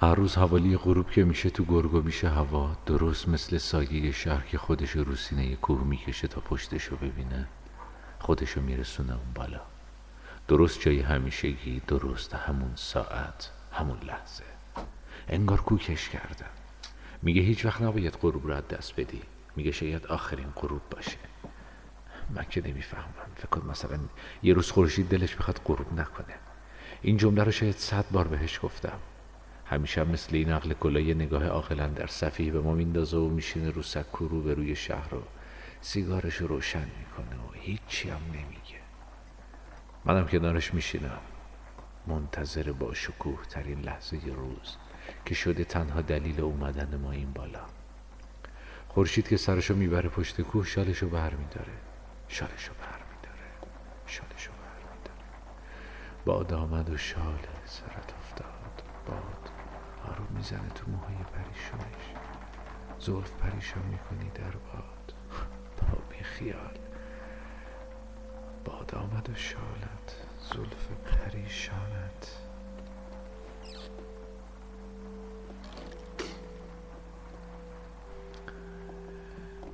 هر روز حوالی غروب که میشه تو گرگو میشه هوا درست مثل سایه شهر که خودش رو سینه کوه می‌کشه تا پشتشو ببینه. خودشو میرسونه اون بالا. درست جای همیشگی درست همون ساعت همون لحظه. انگار کوکش کردم میگه هیچ وقت نباید غروب رو دست بدی. میگه شاید آخرین غروب باشه. من که نمی‌فهمم. فکر مثلا یه روز خورشید دلش بخواد غروب نکنه. این جمله رو شاید صد بار بهش گفتم. همیشه مثل این عقل کلا یه نگاه عاقلا در صفیه به ما میندازه و میشینه رو سکو رو به روی شهر رو سیگارش رو روشن می‌کنه و هیچی هم نمیگه. منم کنارش میشینم. منتظر با شکوه ترین لحظه روز که شده تنها دلیل اومدن ما این بالا. خورشید که سرشو می‌بره پشت کوه شالشو بر میداره. شالشو بر میداره. شالشو بر میداره. باد آمد و شال سرت افتاد. باد آروم می‌زنه تو موهای پریشونش زلف پریشان می‌کنی در باد. با بی خیال باد آمد و شالت. زلف پریشانت.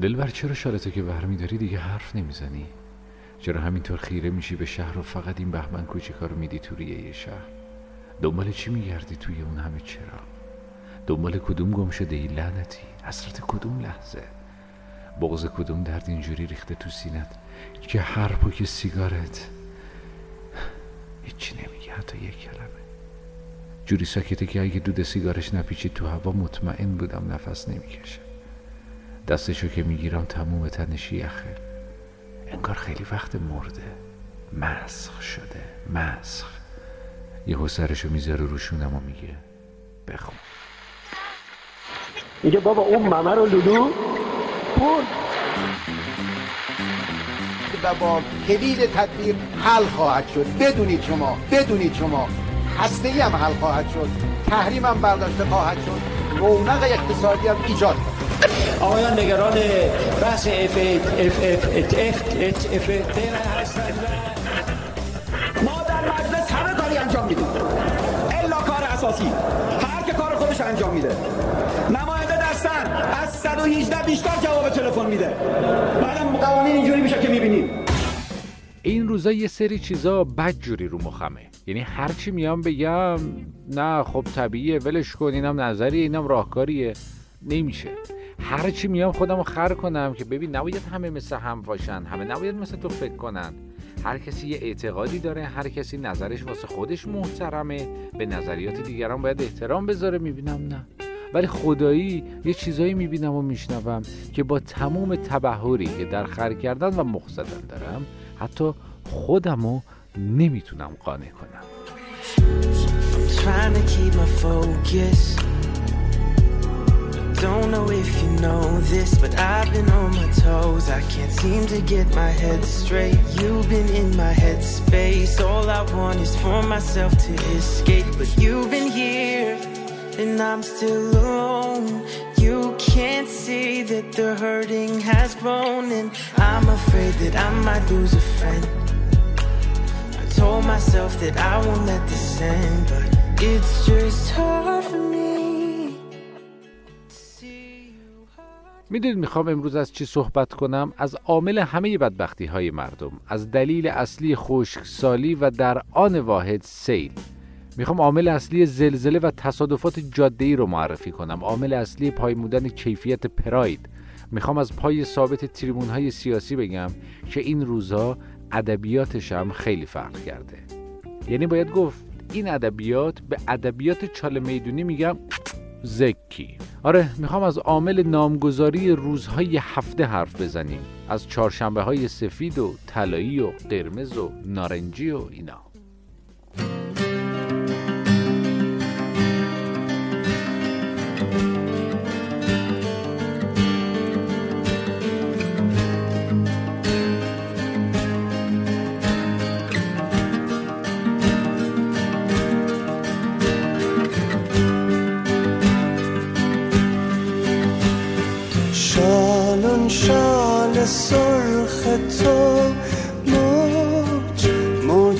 دلبر چرا شالتو که برمیداری دیگه حرف نمی‌زنی. چرا همینطور خیره میشی به شهر و فقط این بهمن کوچیکا رو میدی تو ریه شهر؟ دنبال چی میگردی توی اون همه چرا؟ دنبال کدوم گم شده ای لعنتی؟ حسرت کدوم لحظه؟ بغض کدوم درد اینجوری ریخته تو سینت که هر پوک سیگارت؟ هیچی نمیگه حتی یک کلمه. جوری ساکته که اگه دود سیگارش نپیچید تو هوا مطمئن بودم نفس نمی‌کشه. دستشو که می‌گیرم تموم تنش یخه. انگار خیلی وقت مرده. مسخ شده. مسخ. یه سرشو می‌ذاره روشونم و میگه بخون میگه بابا اون ممه رو لولو پول و با کلید تدبیر حل خواهد شد بدونید شما بدونید شما هسته هم حل خواهد شد تحریم هم برداشته خواهد شد رونق اقتصادی هم ایجاد آقایان نگران بحث اف اف اف اف اف اساسی هر که کار خودش انجام میده. نماینده دستن از 118 بیشتر جواب تلفن میده. بعدم قوانین اینجوری میشه که می‌بینیم. این روزا یه سری چیزا بد جوری رو مخمه. یعنی هرچی میام بگم نه خب طبیعیه ولش کن اینم نظری اینم راهکاریه. نمیشه. هرچی میام خودم رو خر کنم که ببین نباید همه مثل هم باشن. همه نباید مثل تو فکر کنن. هر کسی یه اعتقادی داره هر کسی نظرش واسه خودش محترمه. به نظریات دیگران باید احترام بذاره می‌بینم نه. ولی خدایی یه چیزایی می‌بینم و میشنوم که با تمام تبهری که در خر کردن و مخ دارم حتی خودمو نمی‌تونم قانع کنم. Don't know if you know this, but I've been on my toes. I can't seem to get my head straight. You've been in my head space. All I want is for myself to escape. But you've been here, and I'm still alone. You can't see that the hurting has grown, and I'm afraid that I might lose a friend. I told myself that I won't let this end, but it's just hard for me. می‌دونید می‌خوام امروز از چی صحبت کنم؟ از عامل همه بدبختی های مردم از دلیل اصلی خشکسالی و در آن واحد سیل. می‌خوام عامل اصلی زلزله و تصادفات جاده رو معرفی کنم. عامل اصلی پایمودن کیفیت پراید. می‌خوام از پای ثابت تریبون های سیاسی بگم که این روزا ادبیاتش هم خیلی فرق کرده. یعنی باید گفت این ادبیات به ادبیات چاله می‌دونی میگم زکی. آره می‌خوام از عامل نامگذاری روزهای هفته حرف بزنیم. از چهارشنبه های سفید و طلایی و قرمز و نارنجی و اینا.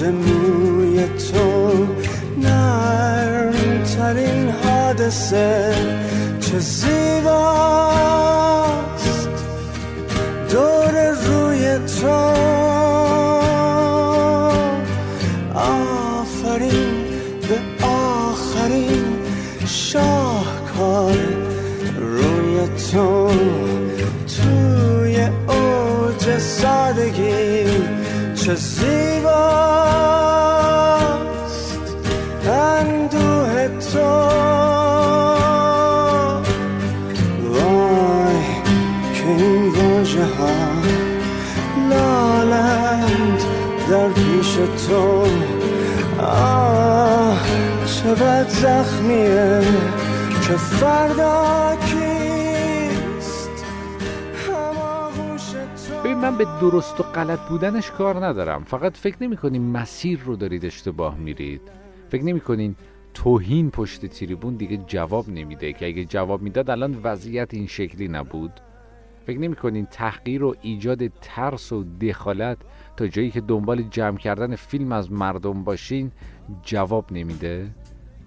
موج موی تو نرم ترین ها قصه چه زیباست دور روی تو. آفرین به آخرین شاهکار روی تو. توی اوج سادگی چه زیباست اندوه تو. وای که این واجه ها لالند در پیش تو. آه چه بد زخمیه که فردا ببین من به درست و غلط بودنش کار ندارم. فقط فکر نمی مسیر رو دارید اشتباه میرید. فکر نمی کنین توهین پشت تریبون دیگه جواب نمیده که اگه جواب می‌داد الان وضعیت این شکلی نبود. فکر نمی کنین تحقیر و ایجاد ترس و دخالت تا جایی که دنبال جمع کردن فیلم از مردم باشین جواب نمیده؟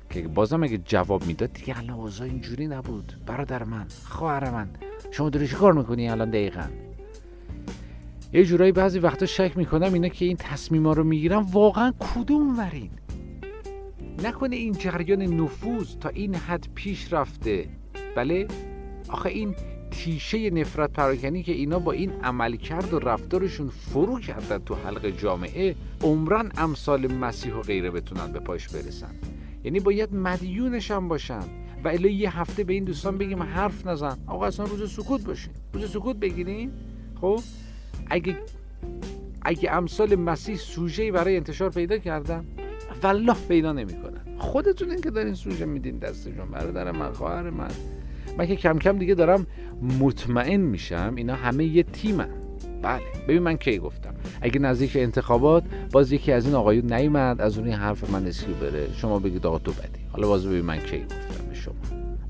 که بازم اگه جواب می‌داد دیگه الان اوضاع اینجوری نبود. برادر من خواهر من شما داری کار می‌کنی الان دقیقا؟ یه جورایی بعضی وقتا شک می‌کنم اینا که این تصمیما رو می‌گیرن واقعا کدوم ورین؟ نکنه این جریان نفوذ تا این حد پیش رفته. بله؟ آخه این تیشه نفرت پراکنی که اینا با این عملکرد و رفتارشون فرو کردن تو حلق جامعه عمرن امثال مسیح و غیره بتونن به پاش برسن. یعنی باید مدیونش هم باشن و الا یه هفته به این دوستان بگیم حرف نزن. آقا اصلا روز سکوت باشین. روز سکوت بگیرین. خب؟ اگه اگه امثال مسیح سوژه‌ای برای انتشار پیدا کردن والله پیدا نمی‌کنن. خودتون که دارین سوژه میدین دستشون برادر من خواهر من. من که کم کم دیگه دارم مطمئن میشم اینا همه یه تیمن بله ببین من کی گفتم. اگه نزدیک انتخابات باز یکی از این آقایون نیومد از اون این حرف من اسکی بره. شما بگید آقا تو بدی. حالا باز ببین من کی گفتم.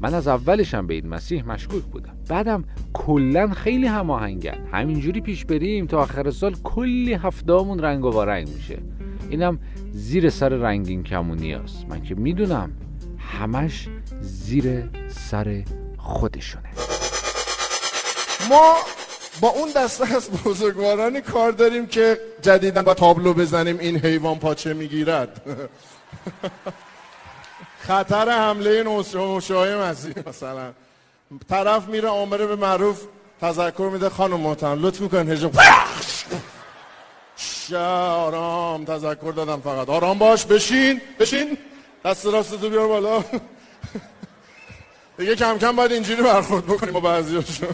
من از اولشم به این مسیح مشکوک بودم. بعدم کلا خیلی هماهنگن. همینجوری پیش بریم تا آخر سال کلی هفتهامون رنگ و وارنگ میشه. اینم زیر سر رنگین کمونی است من که می‌دونم همش زیر سر خودشونه. ما با اون دسته از بزرگوارانی کار داریم که جدیدا با تابلو بزنیم این حیوان پاچه می‌گیرد. خطر حمله نوشای مسیح مثلا. طرف میره آمره به معروف تذکر میده خانم محترم لطف می‌کنین هجاب آرام تذکر دادم فقط. آرام باش بشین بشین. دست راست تو بیار بالا. دیگه کم کم باید اینجوری برخورد بکنیم با بعضیاشون.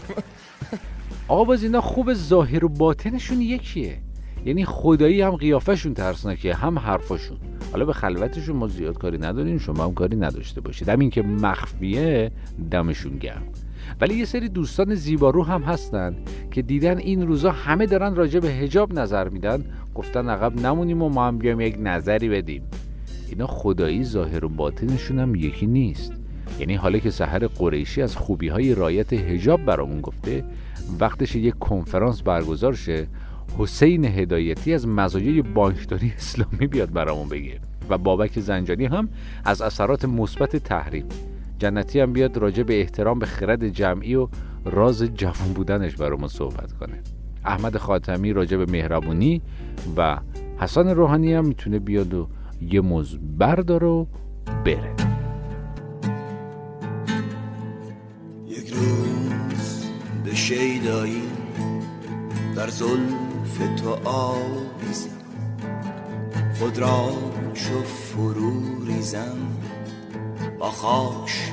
آقا باز اینا خوب ظاهر و باطنشون یکیه. یعنی خدایی هم قیافشون ترسناکه هم حرفاشون. حالا به خلوتشون ما زیاد کاری نداریم شما هم کاری نداشته باشید. همین که مخفیه دمشون گرم. ولی یه سری دوستان زیبارو هم هستن که دیدن این روزا همه دارن راجع به هجاب نظر میدن. گفتن عقب نمونیم و ما هم بیام یک نظری بدیم. اینا خدایی ظاهر و باطنشون هم یکی نیست. یعنی حالا که سحر قریشی از خوبی های رایت هجاب برامون گفته وقتش یک کنفرانس برگزار شه حسین هدایتی از مزایای بانکداری اسلامی بیاد برامون بگه. و بابک زنجانی هم از اثرات مثبت تحریم. جنتی هم بیاد راجع به احترام به خرد جمعی و راز جوان بودنش برامون صحبت کنه. احمد خاتمی راجع به مهربونی و حسن روحانی هم می‌تونه بیاد و یه موز برداره و بره. یک روز به شیدایی در زلف تو آویزم. خود را چو فرو ریزم. با خاش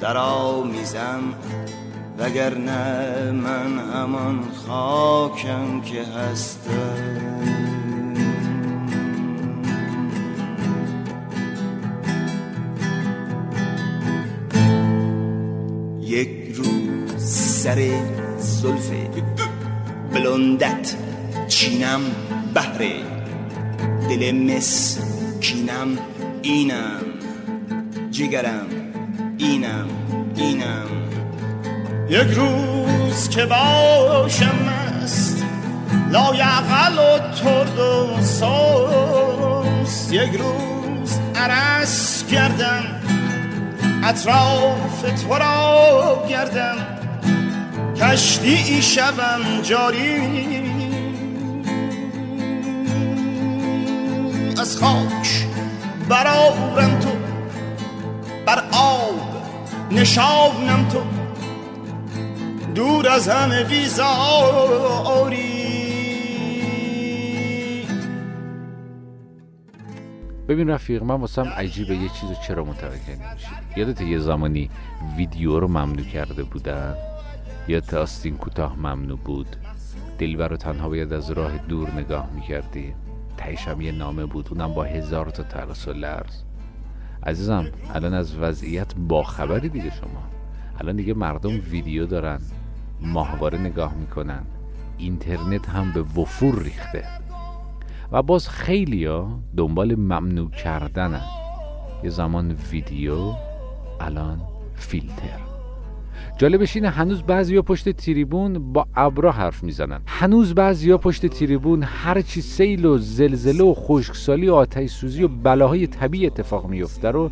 در آمیزم. وگرنه من همان خاکم که هستم. یک روز سر زلف بلندت چینم بهره دل مسکینم اینم جگرم اینم اینم. یک روز که باشم است لایقل و ترد و سوس یک روز عرس کردم اطراف تو را گردم. کشتی شبم جاری از خاک برارم تو بر آب نشانم تو. دور از همه بیزاری. ببین رفیق من واسم عجیبه یه چیزو چرا متوجه نمیشی؟ یادت یه زمانی ویدیو رو ممنوع کرده بودن؟ یا آستین کوتاه ممنوع بود؟ دلبر رو تنها باید از راه دور نگاه می‌کردی؟ تهش هم یه نامه بود اونم با هزار تا ترس و لرز. عزیزم الان از وضعیت باخبری دیگه شما. الان دیگه مردم ویدیو دارن ماهواره نگاه می‌کنن. اینترنت هم به وفور ریخته. و باز خیلیا دنبال ممنوع کردنن. یه زمان ویدیو الان فیلتر. جالبش اینه هنوز بعضیا پشت تریبون با ابرا حرف می‌زنن. هنوز بعضیا پشت تریبون هر چی سیل و زلزله و خشکسالی و آتش سوزی و بلاهای طبیعی اتفاق میفته رو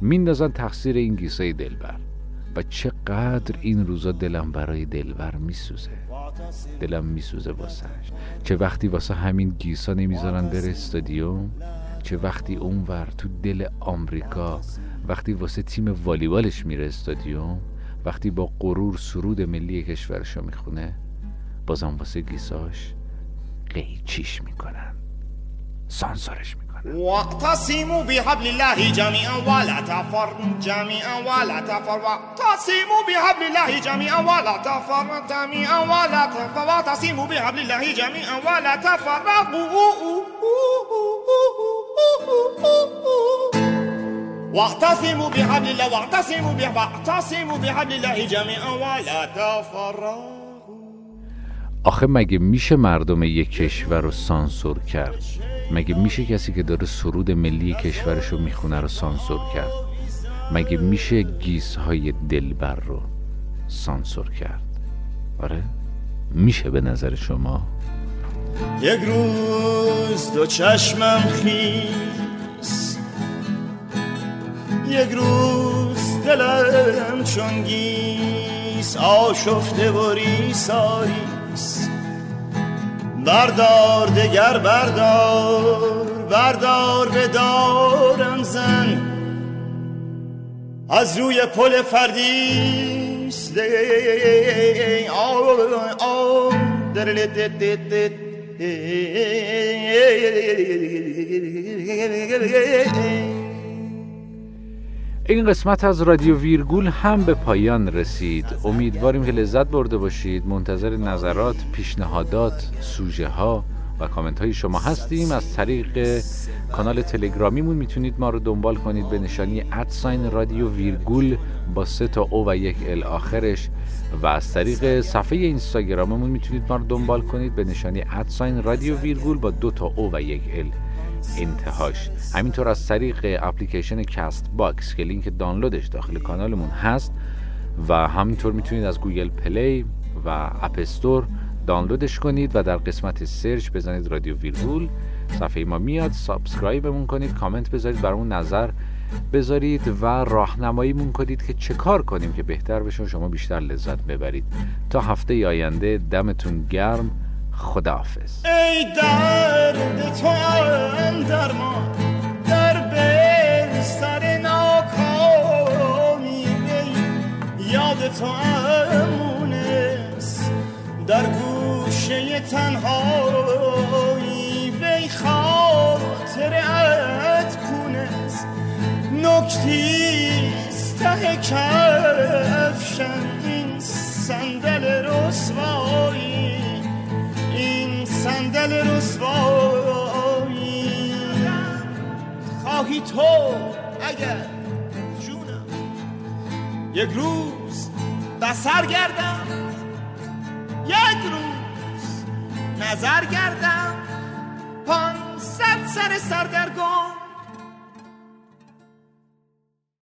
میندازن تقصیر این گیسه دلبر. و چقدر این روزا دلم برای دلبر میسوزه. دلم میسوزه واسهش چه وقتی واسه همین گیسا نمی‌ذارن بره استادیوم؟ چه وقتی اونور تو دل آمریکا وقتی واسه تیم والیبالش میره استادیوم؟ وقتی با غرور سرود ملی کشورشو می‌خونه بازم واسه گیساش قیچیش می‌کنن. سانسورش می‌کنن. واعتصموا بحبل الله جميعا ولا تفرقوا جميعا ولا تفرقوا واعتصموا بحبل الله جميعا ولا تفرقوا جميعا ولا تفرقوا واعتصموا بحبل الله جميعا ولا تفرقوا واعتصموا بحبل الله واعتصموا واعتصموا بحبل الله جميعا ولا تفرقوا. آخه مگه میشه مردم یک کشور رو سانسور کرد؟ مگه میشه کسی که داره سرود ملی کشورش رو می‌خونه رو سانسور کرد؟ مگه میشه گیس های دلبر رو سانسور کرد؟ آره میشه به نظر شما؟ یک روز دو چشمم خیز. یک روز دلم چون گیس آشفته و ریساریس بردار دگر بردار بردار به دارم زن از روی پل فردیس این قسمت از رادیو ویرگول هم به پایان رسید. امیدواریم که لذت برده باشید. منتظر نظرات پیشنهادات سوژه ها و کامنت های شما هستیم. از طریق کانال تلگرامیمون می‌تونید ما رو دنبال کنید به نشانی ادساین رادیو ویرگول با سه تا او و یک ال آخرش. و از طریق صفحه اینستاگراممون می‌تونید ما رو دنبال کنید به نشانی ادساین رادیو ویرگول با دو تا او و یک ال. انتهاش. همینطور از طریق اپلیکیشن کاست باکس که لینک دانلودش داخل کانالمون هست و همینطور می‌تونید از Google Play و App Store دانلودش کنید و در قسمت search بزنید رادیو ویرگول صفحه ما میاد. subscribe مون کنید. کامنت بذارید. برامون نظر بذارید و راهنماییمون کنید که چه کار کنیم که بهتر بشه و شما بیشتر لذت ببرید. تا هفته آینده دمتون گرم. خداحافظ. ای درد تو هم درمان در بستر ناکامی یاد تو هم مونست در گوشه تنهایی. وی خاطرت کونست نکتیست ته کفشن خواهی تو اگر جونم. یک روز بسر گردم یک روز نظر گردم. پانصد سر سردرگم